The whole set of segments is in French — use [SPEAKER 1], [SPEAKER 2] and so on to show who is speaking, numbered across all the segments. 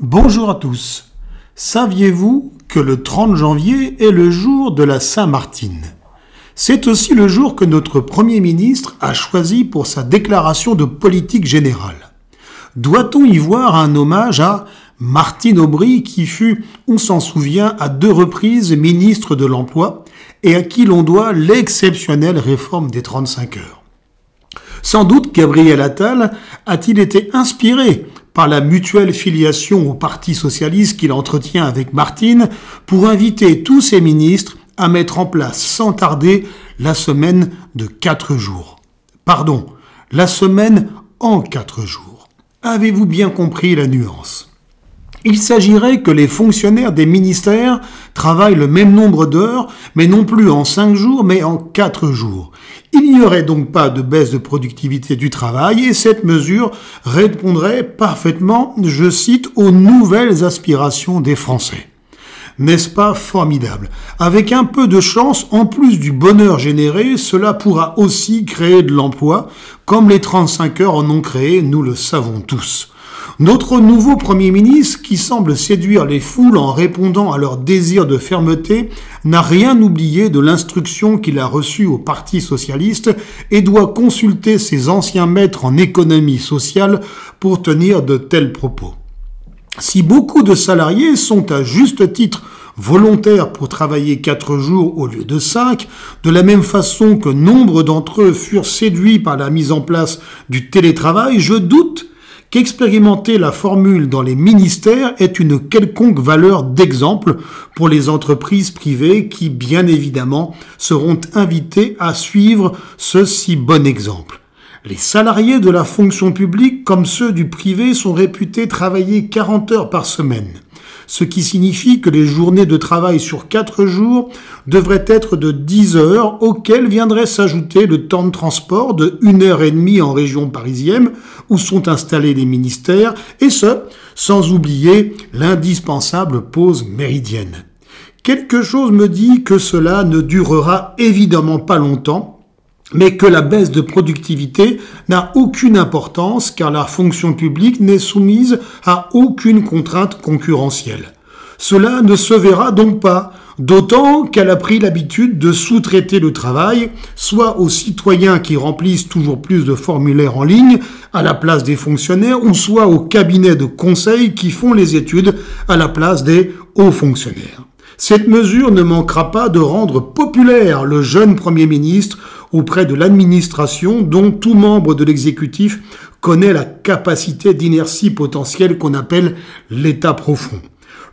[SPEAKER 1] Bonjour à tous. Saviez-vous que le 30 janvier est le jour de la Saint-Martine? C'est aussi le jour que notre Premier ministre a choisi pour sa déclaration de politique générale. Doit-on y voir un hommage à Martine Aubry qui fut, on s'en souvient, à deux reprises ministre de l'Emploi et à qui l'on doit l'exceptionnelle réforme des 35 heures? Sans doute Gabriel Attal a-t-il été inspiré par la mutuelle filiation au Parti socialiste qu'il entretient avec Martine pour inviter tous ses ministres à mettre en place sans tarder la semaine de quatre jours. Pardon, la semaine en quatre jours. Avez-vous bien compris la nuance? Il s'agirait que les fonctionnaires des ministères travaillent le même nombre d'heures, mais non plus en cinq jours, mais en quatre jours. Il n'y aurait donc pas de baisse de productivité du travail et cette mesure répondrait parfaitement, je cite, aux nouvelles aspirations des Français. N'est-ce pas formidable? Avec un peu de chance, en plus du bonheur généré, cela pourra aussi créer de l'emploi, comme les 35 heures en ont créé, nous le savons tous. Notre nouveau Premier ministre, qui semble séduire les foules en répondant à leur désir de fermeté, n'a rien oublié de l'instruction qu'il a reçue au Parti socialiste et doit consulter ses anciens maîtres en économie sociale pour tenir de tels propos. Si beaucoup de salariés sont à juste titre volontaires pour travailler quatre jours au lieu de cinq, de la même façon que nombre d'entre eux furent séduits par la mise en place du télétravail, je doute qu'expérimenter la formule dans les ministères est une quelconque valeur d'exemple pour les entreprises privées qui, bien évidemment, seront invitées à suivre ce si bon exemple. Les salariés de la fonction publique comme ceux du privé sont réputés travailler 40 heures par semaine ce qui signifie que les journées de travail sur 4 jours devraient être de 10 heures, auxquelles viendrait s'ajouter le temps de transport de 1 heure et demie en région parisienne, où sont installés les ministères, et ce, sans oublier l'indispensable pause méridienne. Quelque chose me dit que cela ne durera évidemment pas longtemps, mais que la baisse de productivité n'a aucune importance car la fonction publique n'est soumise à aucune contrainte concurrentielle. Cela ne se verra donc pas, d'autant qu'elle a pris l'habitude de sous-traiter le travail, soit aux citoyens qui remplissent toujours plus de formulaires en ligne à la place des fonctionnaires, ou soit aux cabinets de conseil qui font les études à la place des hauts fonctionnaires. Cette mesure ne manquera pas de rendre populaire le jeune Premier ministre auprès de l'administration dont tout membre de l'exécutif connaît la capacité d'inertie potentielle qu'on appelle l'état profond.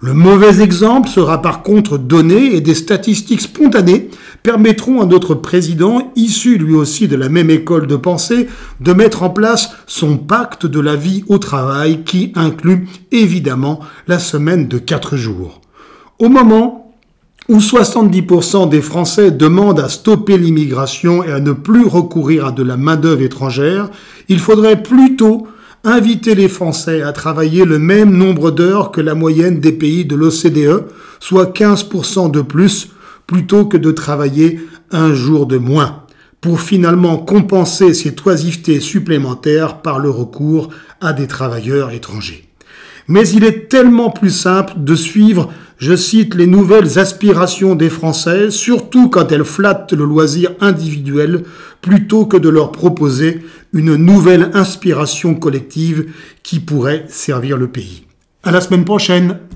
[SPEAKER 1] Le mauvais exemple sera par contre donné et des statistiques spontanées permettront à notre président, issu lui aussi de la même école de pensée, de mettre en place son pacte de la vie au travail qui inclut évidemment la semaine de quatre jours. Au moment où 70% des Français demandent à stopper l'immigration et à ne plus recourir à de la main-d'œuvre étrangère, il faudrait plutôt inviter les Français à travailler le même nombre d'heures que la moyenne des pays de l'OCDE, soit 15% de plus, plutôt que de travailler un jour de moins, pour finalement compenser ces toisivetés supplémentaires par le recours à des travailleurs étrangers. Mais il est tellement plus simple de suivre, je cite, les nouvelles aspirations des Français, surtout quand elles flattent le loisir individuel, plutôt que de leur proposer une nouvelle inspiration collective qui pourrait servir le pays. À la semaine prochaine!